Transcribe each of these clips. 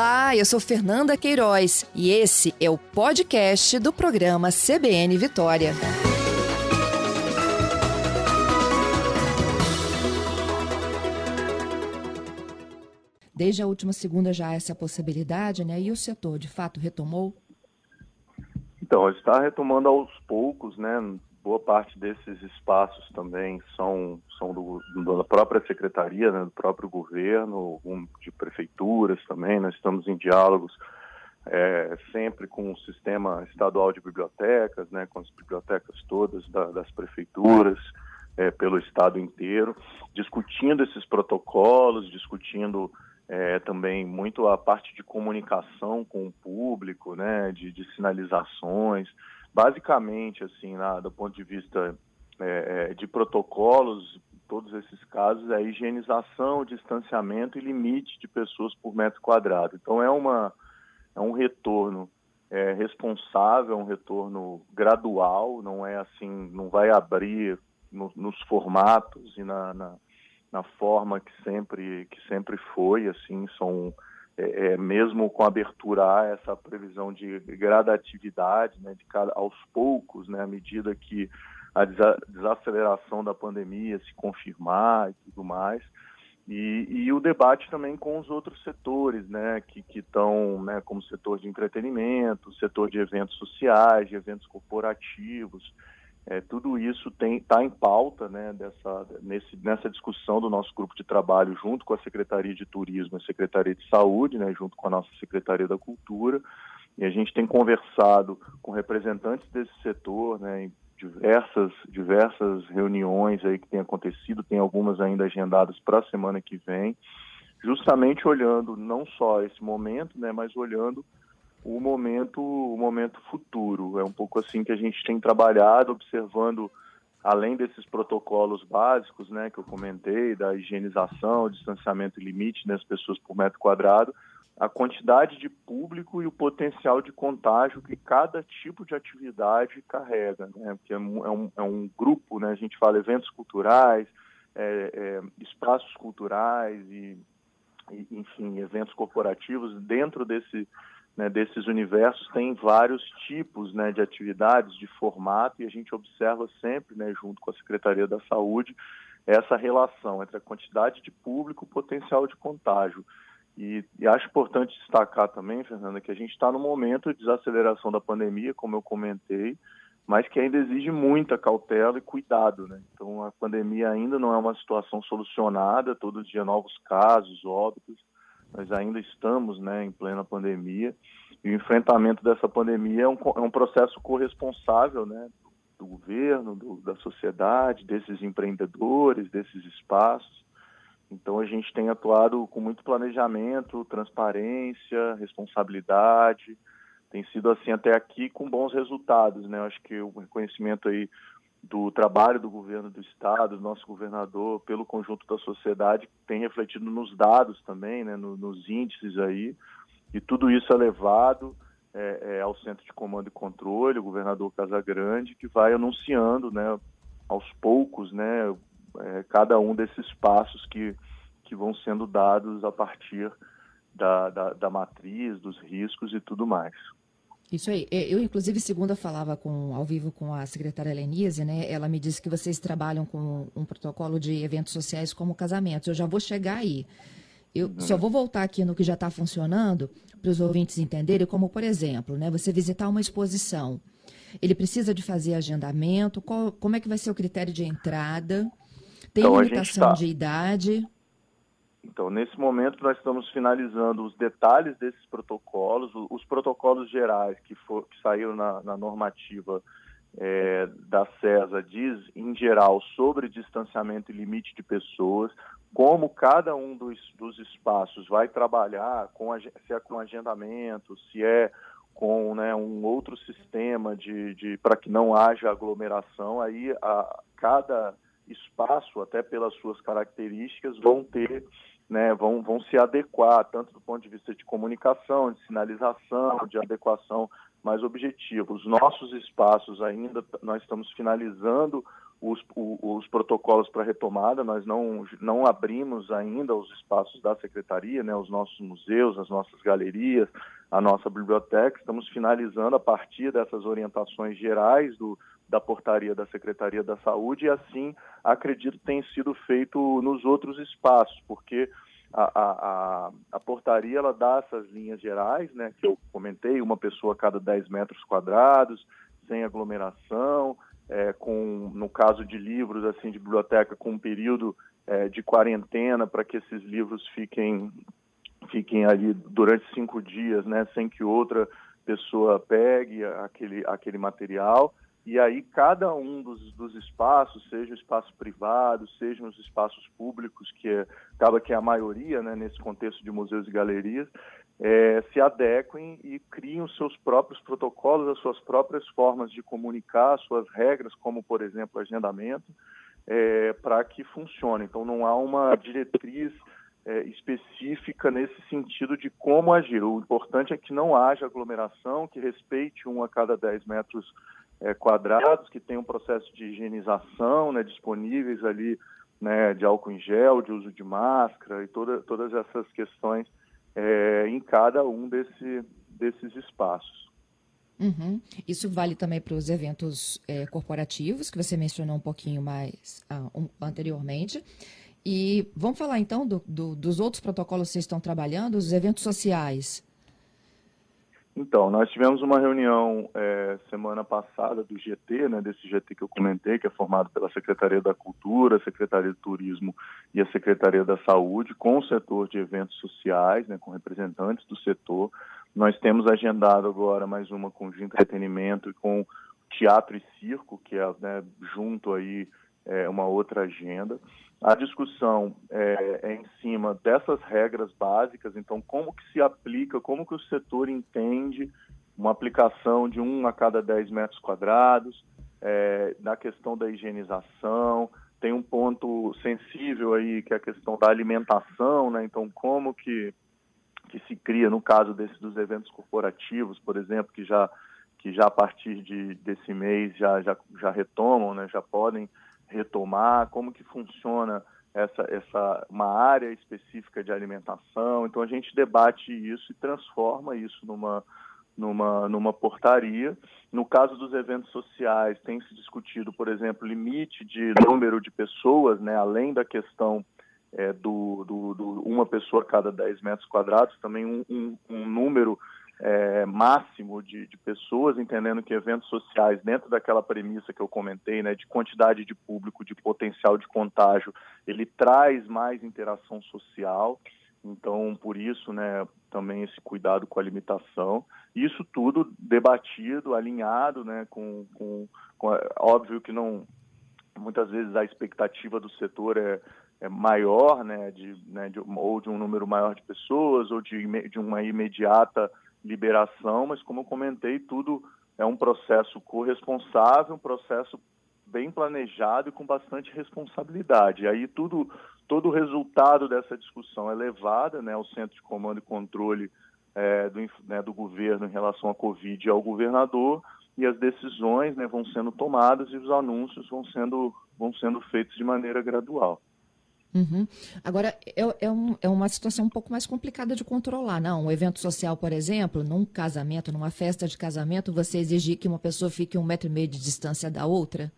Olá, eu sou Fernanda Queiroz e esse é o podcast do programa CBN Vitória. Desde a última segunda já essa possibilidade, né? E o setor, de fato, retomou? Então, está retomando aos poucos, né? Boa parte desses espaços também são, são do, da própria secretaria, né, do próprio governo, um, de prefeituras também. Nós estamos em diálogos é, sempre com o sistema estadual de bibliotecas, né, com as bibliotecas todas da, das prefeituras, é, pelo estado inteiro, discutindo esses protocolos, discutindo é, também muito a parte de comunicação com o público, né, de, de sinalizações basicamente, assim, na, do ponto de vista é, é, de protocolos, todos esses casos, é higienização, distanciamento e limite de pessoas por metro quadrado. Então, é, uma, é um retorno é, responsável, um retorno gradual, não é assim, não vai abrir no, nos formatos e na, na, na, forma que sempre, que sempre foi, assim, são é, é, mesmo com abertura a essa previsão de gradatividade, né, de cada, aos poucos, né, à medida que a desaceleração da pandemia se confirmar e tudo mais, e, e, o debate também com os outros setores, né, que estão, né, como setor de entretenimento, setor de eventos sociais, de eventos corporativos, é, tudo isso está em pauta né, dessa, nesse, nessa discussão do nosso grupo de trabalho, junto com a Secretaria de Turismo e Secretaria de Saúde, né, junto com a nossa Secretaria da Cultura. E a gente tem conversado com representantes desse setor, né, em diversas, diversas reuniões aí que têm acontecido, tem algumas ainda agendadas para a semana que vem, justamente olhando não só esse momento, né, mas olhando o momento, o momento futuro. É um pouco assim que a gente tem trabalhado, observando além desses protocolos básicos, né, que eu comentei, da higienização, distanciamento e limite das pessoas por metro quadrado, a quantidade de público e o potencial de contágio que cada tipo de atividade carrega, né, porque é um, é um, é grupo, né, a gente fala eventos culturais, é, é, espaços culturais e, e, enfim, eventos corporativos dentro desse né, desses universos tem vários tipos né, de atividades, de formato, e a gente observa sempre, né, junto com a Secretaria da Saúde, essa relação entre a quantidade de público e o potencial de contágio. E, e, acho importante destacar também, Fernanda, que a gente está no momento de desaceleração da pandemia, como eu comentei, mas que ainda exige muita cautela e cuidado. Né? Então, a pandemia ainda não é uma situação solucionada, todo dia novos casos, óbitos, nós ainda estamos né, em plena pandemia e o enfrentamento dessa pandemia é um, é um processo corresponsável né, do governo, do, da sociedade, desses empreendedores, desses espaços. Então a gente tem atuado com muito planejamento, transparência, responsabilidade. Tem sido assim até aqui com bons resultados, né? Eu acho que o reconhecimento aí do trabalho do governo do estado, do nosso governador, pelo conjunto da sociedade, tem refletido nos dados também, né, no, nos índices aí, e tudo isso é levado é, é, ao Centro de Comando e Controle, o governador Casagrande, que vai anunciando, né, aos poucos, né, é, cada um desses passos que, que vão sendo dados a partir da, da, da matriz, dos riscos e tudo mais. Isso aí. É, eu, inclusive, segunda falava com, ao vivo com a secretária Lenise, né? Ela me disse que vocês trabalham com um protocolo de eventos sociais como casamentos. Eu já vou chegar aí. Eu uhum. só vou voltar aqui no que já está funcionando para os ouvintes entenderem, como, por exemplo, né, você visitar uma exposição. Ele precisa de fazer agendamento? Qual, como é que vai ser o critério de entrada? Tem então, limitação tá... de idade? Então, nesse momento, nós estamos finalizando os detalhes desses protocolos, os protocolos gerais que, for, que saíram na, na normativa é, da CESA diz, em geral, sobre distanciamento e limite de pessoas, como cada um dos, dos espaços vai trabalhar, com, se é com agendamento, se é com né, um outro sistema de, de para que não haja aglomeração, aí a, cada espaço, até pelas suas características, vão ter né, vão, vão se adequar, tanto do ponto de vista de comunicação, de sinalização, de adequação mais objetiva. Os nossos espaços ainda, nós estamos finalizando os, os protocolos para retomada, nós não, não abrimos ainda os espaços da secretaria, né, os nossos museus, as nossas galerias, a nossa biblioteca. Estamos finalizando a partir dessas orientações gerais do, da portaria da Secretaria da Saúde e assim acredito tem sido feito nos outros espaços, porque a, a, a, portaria ela dá essas linhas gerais, né, que eu comentei, uma pessoa a cada 10 metros quadrados, sem aglomeração, é, com, no caso de livros, assim, de biblioteca, com um período é, de quarentena para que esses livros fiquem, fiquem ali durante cinco dias, né, sem que outra pessoa pegue aquele, aquele material. E aí cada um dos, dos espaços, seja o espaço privado, sejam os espaços públicos, que é, acaba que é a maioria né, nesse contexto de museus e galerias, é, se adequem e criem os seus próprios protocolos, as suas próprias formas de comunicar, as suas regras, como, por exemplo, agendamento, é, para que funcione. Então, não há uma diretriz é, específica nesse sentido de como agir. O importante é que não haja aglomeração, que respeite um a cada 10 metros é, quadrados, que tenha um processo de higienização né, disponíveis ali, né, de álcool em gel, de uso de máscara e toda, todas essas questões é, em cada um desse, desses espaços. Uhum. Isso vale também para os eventos é, corporativos, que você mencionou um pouquinho mais uh, um, anteriormente. E vamos falar então do, do, dos outros protocolos que vocês estão trabalhando, os eventos sociais. Então, nós tivemos uma reunião é, semana passada do GT, né, desse GT que eu comentei, que é formado pela Secretaria da Cultura, a Secretaria de Turismo e a Secretaria da Saúde, com o setor de eventos sociais, né, com representantes do setor. Nós temos agendado agora mais uma com de entretenimento e com teatro e circo, que é né, junto aí é, uma outra agenda. A discussão é, é, em cima dessas regras básicas, então como que se aplica, como que o setor entende uma aplicação de um a cada 10 metros quadrados, é, na questão da higienização, tem um ponto sensível aí que é a questão da alimentação, né? Então como que, que se cria, no caso desse, dos eventos corporativos, por exemplo, que já, que já a partir de, desse mês já, já, já retomam, né? Já podem retomar, como que funciona essa, essa uma área específica de alimentação. Então a gente debate isso e transforma isso numa numa numa portaria. No caso dos eventos sociais, tem se discutido, por exemplo, limite de número de pessoas, né, além da questão é, do, do, do, uma pessoa a cada 10 metros quadrados, também um, um, um número é, máximo de, de, pessoas, entendendo que eventos sociais, dentro daquela premissa que eu comentei, né, de quantidade de público, de potencial de contágio, ele traz mais interação social. Então, por isso, né, também esse cuidado com a limitação. Isso tudo debatido, alinhado, né, com, com, com óbvio que não, muitas vezes a expectativa do setor é, é maior, né, de, né, de, ou de um número maior de pessoas, ou de, de uma imediata liberação, mas como eu comentei, tudo é um processo corresponsável, um processo bem planejado e com bastante responsabilidade. E aí tudo, todo o resultado dessa discussão é levado né, ao Centro de Comando e Controle é, do, né, do governo em relação à Covid ao governador e as decisões né, vão sendo tomadas e os anúncios vão sendo, vão sendo feitos de maneira gradual. Uhum. Agora, é, é, um, é, uma situação um pouco mais complicada de controlar, não? Um evento social, por exemplo, num casamento, numa festa de casamento, você exigir que uma pessoa fique um metro e meio de distância da outra?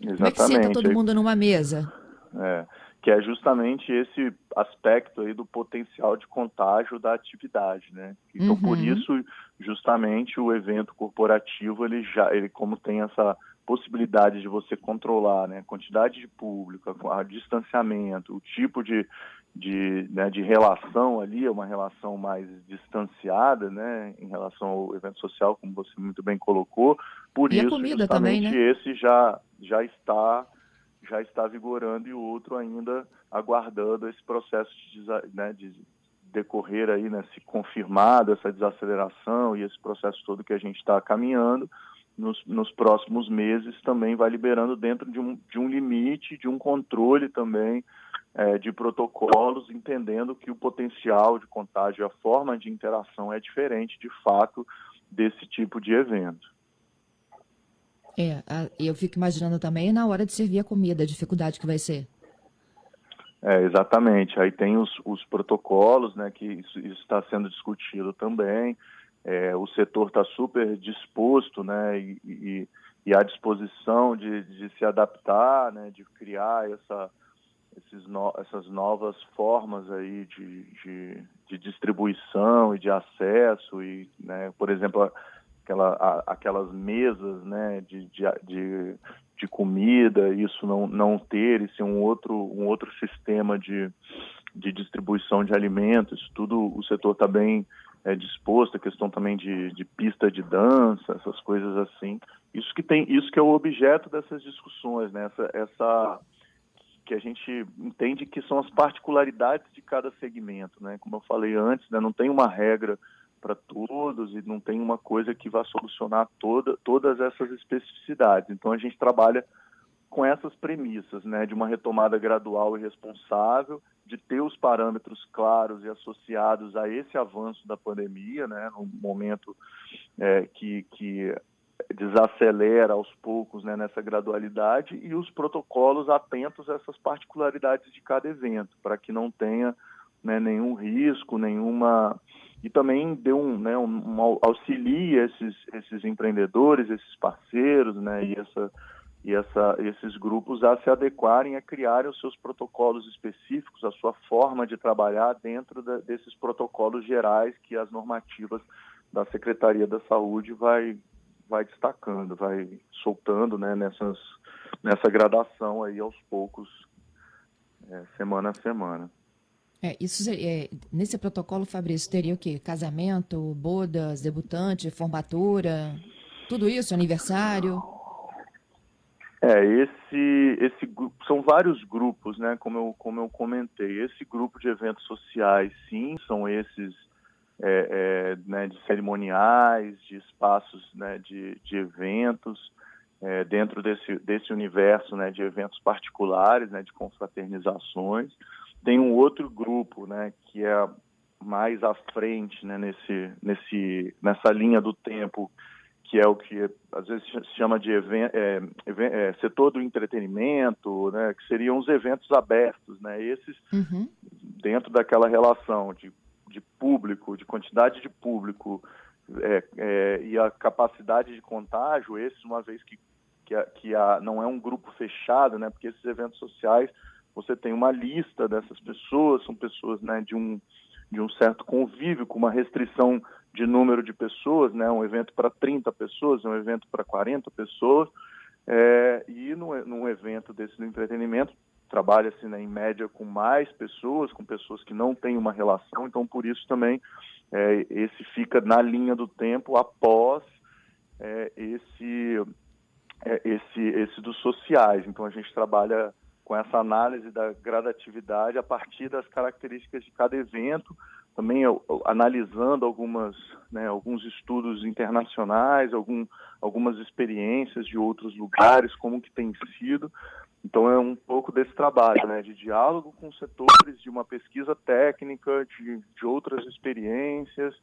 Exatamente. Como é que senta todo mundo numa mesa? É, que é justamente esse aspecto aí do potencial de contágio da atividade, né? Então, uhum. por isso, justamente, o evento corporativo, ele já, ele como tem essa possibilidade de você controlar né, a quantidade de público, a, distanciamento, o tipo de, de, né, de relação ali, é uma relação mais distanciada né, em relação ao evento social, como você muito bem colocou. Por e isso, a comida também, né? esse já, já está já está vigorando e o outro ainda aguardando esse processo de, né, de decorrer aí, né, se confirmado essa desaceleração e esse processo todo que a gente está caminhando, nos, nos, próximos meses também vai liberando dentro de um, de um limite, de um controle também é, de protocolos, entendendo que o potencial de contágio, a forma de interação é diferente de fato desse tipo de evento. É, eu fico imaginando também na hora de servir a comida, a dificuldade que vai ser. É, exatamente. Aí tem os, os protocolos, né, que isso, isso está sendo discutido também. É, o setor está super disposto, né, e, e, e, à disposição de, de se adaptar, né, de criar essa, no, essas novas formas aí de, de, de, distribuição e de acesso e, né, por exemplo, aquela, aquelas mesas, né, de, de, de, comida, isso não, não ter, e ser um outro, um outro sistema de, de distribuição de alimentos, tudo o setor está bem é, disposto, a questão também de, de pista de dança, essas coisas assim. Isso que tem, isso que é o objeto dessas discussões, né? Essa, essa que a gente entende que são as particularidades de cada segmento, né? Como eu falei antes, né? não tem uma regra para todos e não tem uma coisa que vá solucionar toda, todas essas especificidades. Então a gente trabalha com essas premissas, né, de uma retomada gradual e responsável, de ter os parâmetros claros e associados a esse avanço da pandemia, né, no momento é, que, que desacelera aos poucos né, nessa gradualidade e os protocolos atentos a essas particularidades de cada evento, para que não tenha né, nenhum risco, nenhuma e também deu um, né, um, um esses, esses empreendedores, esses parceiros, né, e essa e essa, esses grupos a se adequarem, a criarem os seus protocolos específicos, a sua forma de trabalhar dentro da, desses protocolos gerais que as normativas da Secretaria da Saúde vai, vai destacando, vai soltando né, nessas, nessa gradação aí aos poucos, é, semana a semana. É, isso é, nesse protocolo, Fabrício, teria o quê? Casamento, bodas, debutante, formatura, tudo isso, aniversário? É, esse, esse são vários grupos, né? Como eu, como eu comentei. Esse grupo de eventos sociais, sim, são esses é, é, né, de cerimoniais, de espaços né, de, de eventos, é, dentro desse, desse universo né, de eventos particulares, né, de confraternizações. Tem um outro grupo, né, que é mais à frente, né, nesse, nesse, nessa linha do tempo, que é o que às vezes se chama de event, é, é, setor do entretenimento, né, que seriam os eventos abertos, né, esses uhum. dentro daquela relação de, de público, de quantidade de público é, é e a capacidade de contágio, esses uma vez que que, a, que a, não é um grupo fechado, né, porque esses eventos sociais você tem uma lista dessas pessoas, são pessoas né, de, um, de um certo convívio, com uma restrição de número de pessoas, né, um evento para 30 pessoas, um evento para 40 pessoas, é, e no, num evento desse do entretenimento, trabalha-se né, em média com mais pessoas, com pessoas que não têm uma relação, então por isso também é, esse fica na linha do tempo após é, esse, é, esse, esse dos sociais. Então a gente trabalha com essa análise da gradatividade a partir das características de cada evento, também analisando algumas, né, alguns estudos internacionais, algum, algumas experiências de outros lugares, como que tem sido. Então é um pouco desse trabalho, né, de diálogo com setores, de uma pesquisa técnica, de, de outras experiências,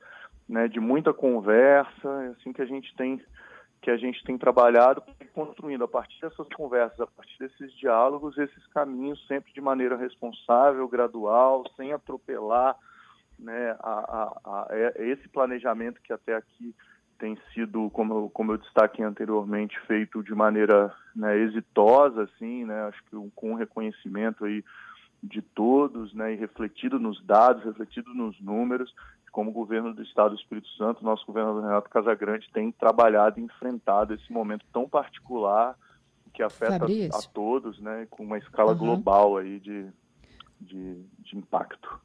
né, de muita conversa, é assim que a gente tem que a gente tem trabalhado construindo a partir dessas conversas, a partir desses diálogos, esses caminhos sempre de maneira responsável, gradual, sem atropelar né, a, a, a, é, esse planejamento que até aqui tem sido, como eu, como eu destaquei anteriormente, feito de maneira né, exitosa, assim, né, acho que com reconhecimento aí de todos, né, e refletido nos dados, refletido nos números, como governo do Estado do Espírito Santo, nosso governador Renato Casagrande tem trabalhado e enfrentado esse momento tão particular que afeta a, a, todos, né, com uma escala uhum. global aí de, de, de, impacto.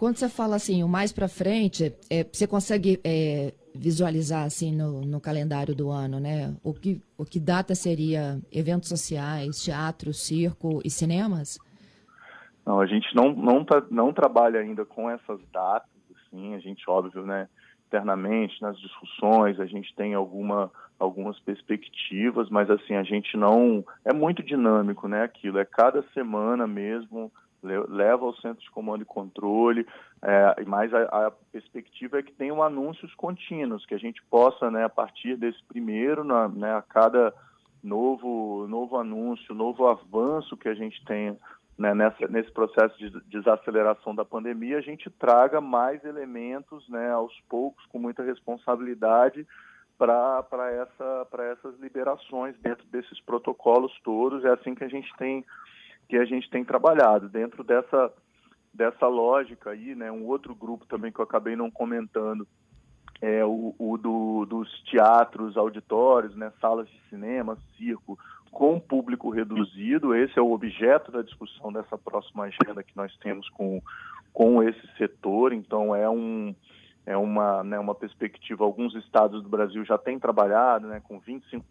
Quando você fala assim, o mais para frente, é, você consegue é, visualizar assim no, no, calendário do ano, né? O que, o que data seria eventos sociais, teatro, circo e cinemas? Não, a gente não, não, tá, não trabalha ainda com essas datas, assim, a gente, óbvio, né, internamente, nas discussões, a gente tem alguma, algumas perspectivas, mas assim, a gente não, é muito dinâmico, né, aquilo, é cada semana mesmo, leva ao centro de comando e controle, é, mas a, a, perspectiva é que tenham anúncios contínuos, que a gente possa, né, a partir desse primeiro, na, né, a cada novo, novo anúncio, novo avanço que a gente tem né, nessa, nesse processo de desaceleração da pandemia, a gente traga mais elementos né, aos poucos, com muita responsabilidade, para essa, essas liberações dentro desses protocolos todos. É assim que a gente tem, que a gente tem trabalhado. Dentro dessa, dessa lógica aí, né, um outro grupo também que eu acabei não comentando, é o, o do, dos teatros, auditórios, né, salas de cinema, circo, com público reduzido. Esse é o objeto da discussão dessa próxima agenda que nós temos com, com esse setor. Então, é, um, é uma, né, uma perspectiva. Alguns estados do Brasil já têm trabalhado né, com 25%,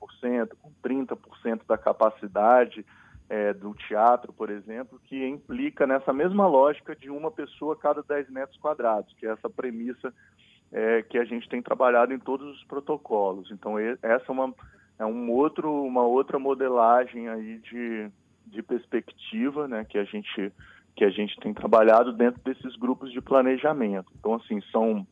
com 30% da capacidade é, do teatro, por exemplo, que implica nessa mesma lógica de uma pessoa a cada 10 metros quadrados, que é essa premissa é, que a gente tem trabalhado em todos os protocolos. Então, essa é uma, é um outro, uma outra modelagem aí de, de perspectiva né, que, a gente, que a gente tem trabalhado dentro desses grupos de planejamento. Então, assim, são,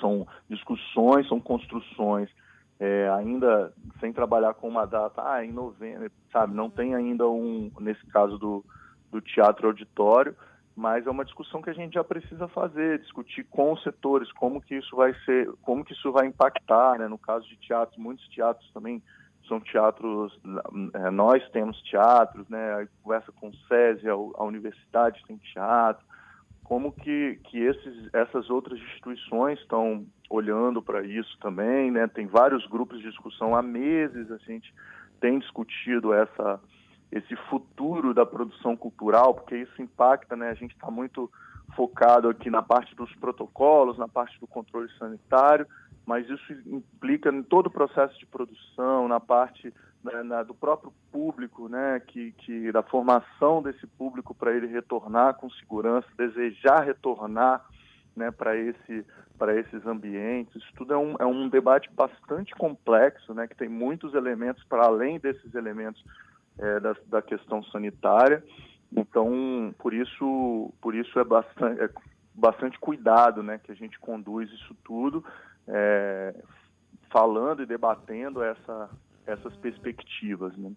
são discussões, são construções, é, ainda sem trabalhar com uma data, ah, em novembro, sabe, não tem ainda um, nesse caso do, do teatro auditório, mas é uma discussão que a gente já precisa fazer, discutir com os setores como que isso vai ser, como que isso vai impactar, né? No caso de teatros, muitos teatros também são teatros, é, nós temos teatros, né? Conversa com o SESI, a, a universidade tem teatro, como que, que esses, essas outras instituições estão olhando para isso também, né? Tem vários grupos de discussão há meses, a gente tem discutido essa esse futuro da produção cultural, porque isso impacta, né? A gente está muito focado aqui na parte dos protocolos, na parte do controle sanitário, mas isso implica em todo o processo de produção, na parte né, do próprio público, né? Que, que da formação desse público para ele retornar com segurança, desejar retornar, né? Para esse esses ambientes. Isso tudo é um, é um debate bastante complexo, né? Que tem muitos elementos para além desses elementos é, da, da, questão sanitária. Então, por isso, por isso é bastante, é bastante cuidado né, que a gente conduz isso tudo, é, falando e debatendo essa, essas perspectivas. Né?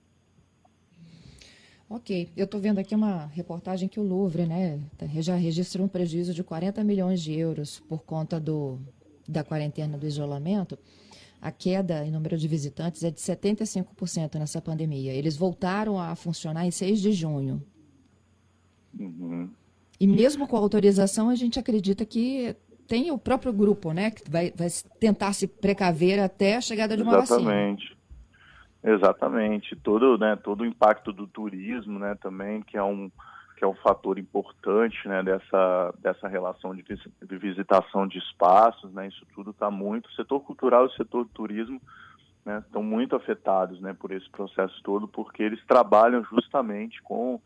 Ok, eu estou vendo aqui uma reportagem que o Louvre né, já registrou um prejuízo de 40 milhões de euros por conta do, da quarentena do isolamento a queda em número de visitantes é de 75% nessa pandemia. Eles voltaram a funcionar em 6 de junho. Uhum. E mesmo com a autorização, a gente acredita que tem o próprio grupo, né, que vai, vai tentar se precaver até a chegada de uma Exatamente. vacina. Exatamente. Exatamente. Todo, né, todo o impacto do turismo, né, também, que é um que é um fator importante né, dessa, dessa relação de, de visitação de espaços, né, isso tudo está muito. O setor cultural e o setor do turismo né, estão muito afetados né, por esse processo todo, porque eles trabalham justamente com,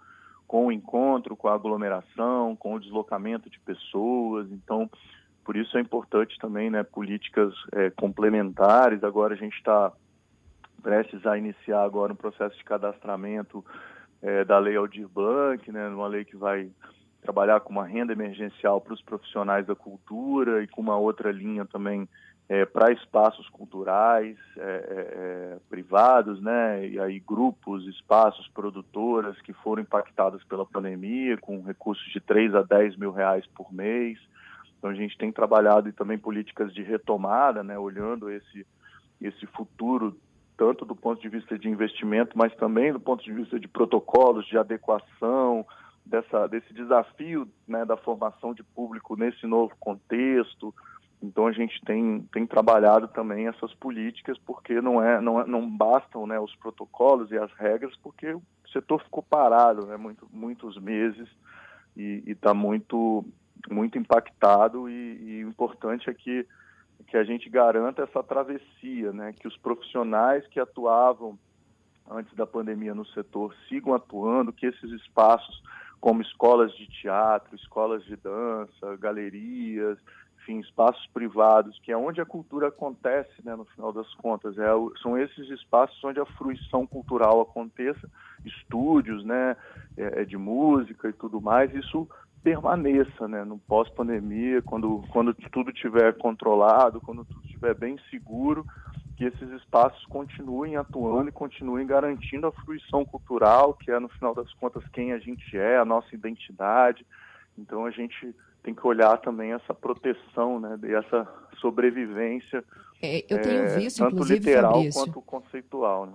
com o encontro, com a aglomeração, com o deslocamento de pessoas. Então, por isso é importante também né, políticas é, complementares. Agora a gente está prestes a iniciar agora um processo de cadastramento é, da lei Aldir Blanc, né, uma lei que vai trabalhar com uma renda emergencial para os profissionais da cultura e com uma outra linha também é, para espaços culturais é, é, é, privados, né, e aí grupos, espaços, produtoras que foram impactadas pela pandemia, com recursos de 3 a 10 mil reais por mês. Então a gente tem trabalhado e também políticas de retomada, né, olhando esse, esse futuro tanto do ponto de vista de investimento, mas também do ponto de vista de protocolos, de adequação, dessa, desse desafio né, da formação de público nesse novo contexto. Então a gente tem, tem trabalhado também essas políticas, porque não, é, não, é, não bastam né, os protocolos e as regras, porque o setor ficou parado né, muito, muitos meses e está muito, muito impactado e, e importante é que que a gente garanta essa travessia, né? que os profissionais que atuavam antes da pandemia no setor sigam atuando, que esses espaços como escolas de teatro, escolas de dança, galerias, enfim, espaços privados, que é onde a cultura acontece, né, no final das contas. É, são esses espaços onde a fruição cultural aconteça, estúdios, né, é, é de música e tudo mais. Isso permaneça né, no pós-pandemia, quando, quando tudo estiver controlado, quando tudo estiver bem seguro, que esses espaços continuem atuando e continuem garantindo a fruição cultural, que é, no final das contas, quem a gente é, a nossa identidade. Então, a gente tem que olhar também essa proteção, né, e essa sobrevivência, é, eu tenho é, visto, tanto inclusive, literal Fabrício, quanto conceitual. Né?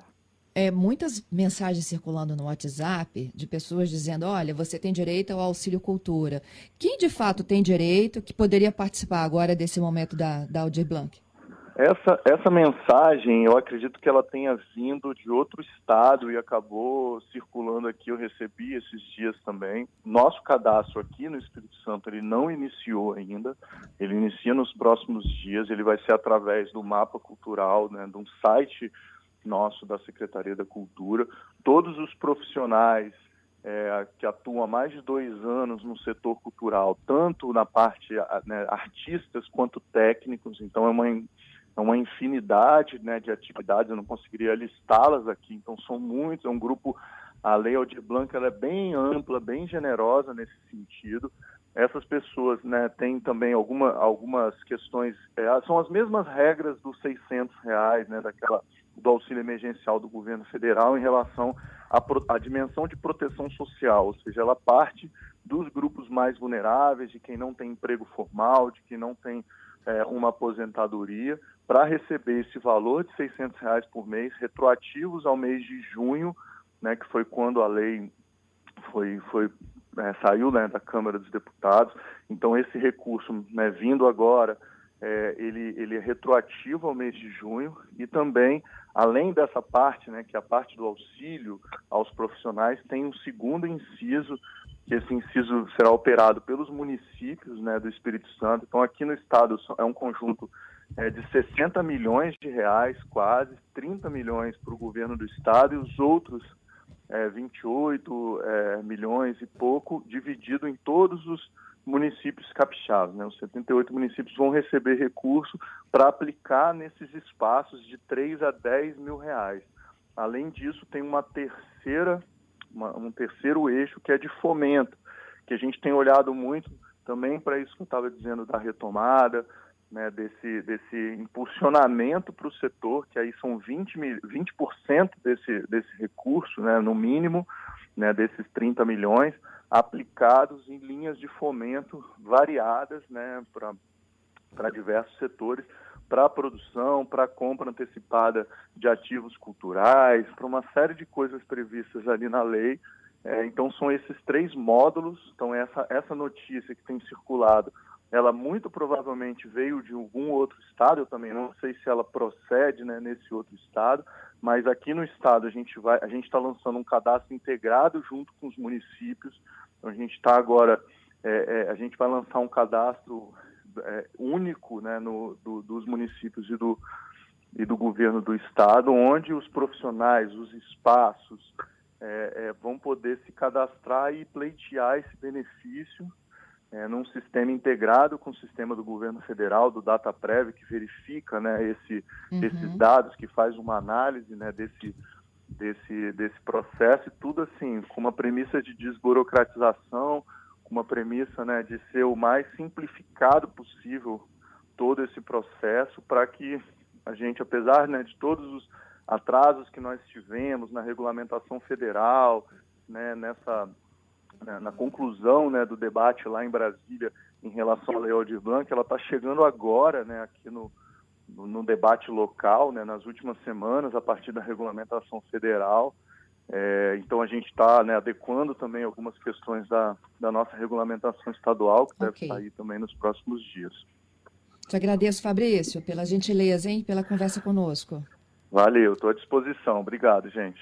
É, muitas mensagens circulando no WhatsApp de pessoas dizendo: olha, você tem direito ao auxílio cultura. Quem de fato tem direito que poderia participar agora desse momento da, da Aldir Blanc? Essa, essa mensagem, eu acredito que ela tenha vindo de outro estado e acabou circulando aqui. Eu recebi esses dias também. Nosso cadastro aqui no Espírito Santo, ele não iniciou ainda. Ele inicia nos próximos dias. Ele vai ser através do mapa cultural, né, de um site nosso da Secretaria da Cultura. Todos os profissionais é, que atuam há mais de dois anos no setor cultural, tanto na parte né, artistas quanto técnicos. Então é uma é uma infinidade né, de atividades, eu não conseguiria listá-las aqui, então são muitos, é um grupo, a Lei Aldir Blanc ela é bem ampla, bem generosa nesse sentido. Essas pessoas né, têm também alguma, algumas questões, é, são as mesmas regras dos 600 reais, né, daquela, do auxílio emergencial do governo federal em relação à, à dimensão de proteção social, ou seja, ela parte dos grupos mais vulneráveis, de quem não tem emprego formal, de quem não tem é, uma aposentadoria, para receber esse valor de 600 reais por mês, retroativos ao mês de junho, né, que foi quando a lei foi, foi é, saiu né, da Câmara dos Deputados. Então esse recurso, né, vindo agora, é, ele, ele é retroativo ao mês de junho e também, além dessa parte, né, que é a parte do auxílio aos profissionais, tem um segundo inciso, que esse inciso será operado pelos municípios né, do Espírito Santo. Então aqui no estado é um conjunto é, de 60 milhões de reais, quase 30 milhões para o governo do estado e os outros é, 28 é, milhões e pouco dividido em todos os municípios capixabas. Né? Os 78 municípios vão receber recurso para aplicar nesses espaços de 3 a 10 mil reais. Além disso, tem uma terceira, uma, um terceiro eixo que é de fomento, que a gente tem olhado muito também para isso que eu estava dizendo da retomada, né, desse, desse impulsionamento para o setor, que aí são 20, 20% desse, desse recurso, né, no mínimo, né, desses 30 milhões, aplicados em linhas de fomento variadas né, para diversos setores, para a produção, para a compra antecipada de ativos culturais, para uma série de coisas previstas ali na lei. É, então, são esses três módulos. Então, essa, essa notícia que tem circulado ela muito provavelmente veio de algum outro estado, eu também não sei se ela procede né, nesse outro estado, mas aqui no estado a gente vai, a gente está lançando um cadastro integrado junto com os municípios. Então, a gente está agora, é, é, a gente vai lançar um cadastro é, único né, no, do, dos municípios e do, e do governo do estado, onde os profissionais, os espaços é, é, vão poder se cadastrar e pleitear esse benefício é, num sistema integrado com o sistema do governo federal, do DataPrev, que verifica né, esse, uhum. esses dados, que faz uma análise né, desse, desse, desse processo, e tudo assim, com uma premissa de desburocratização, com uma premissa né, de ser o mais simplificado possível todo esse processo, para que a gente, apesar né, de todos os atrasos que nós tivemos na regulamentação federal, né, nessa né, na conclusão né, do debate lá em Brasília em relação à Lei Aldir Blanc, ela está chegando agora né, aqui no, no, no, debate local, né, nas últimas semanas, a partir da regulamentação federal. É, então a gente está né, adequando também algumas questões da, da nossa regulamentação estadual, que okay. deve sair também nos próximos dias. Te agradeço, Fabrício, pela gentileza, hein, pela conversa conosco. Valeu, estou à disposição. Obrigado, gente.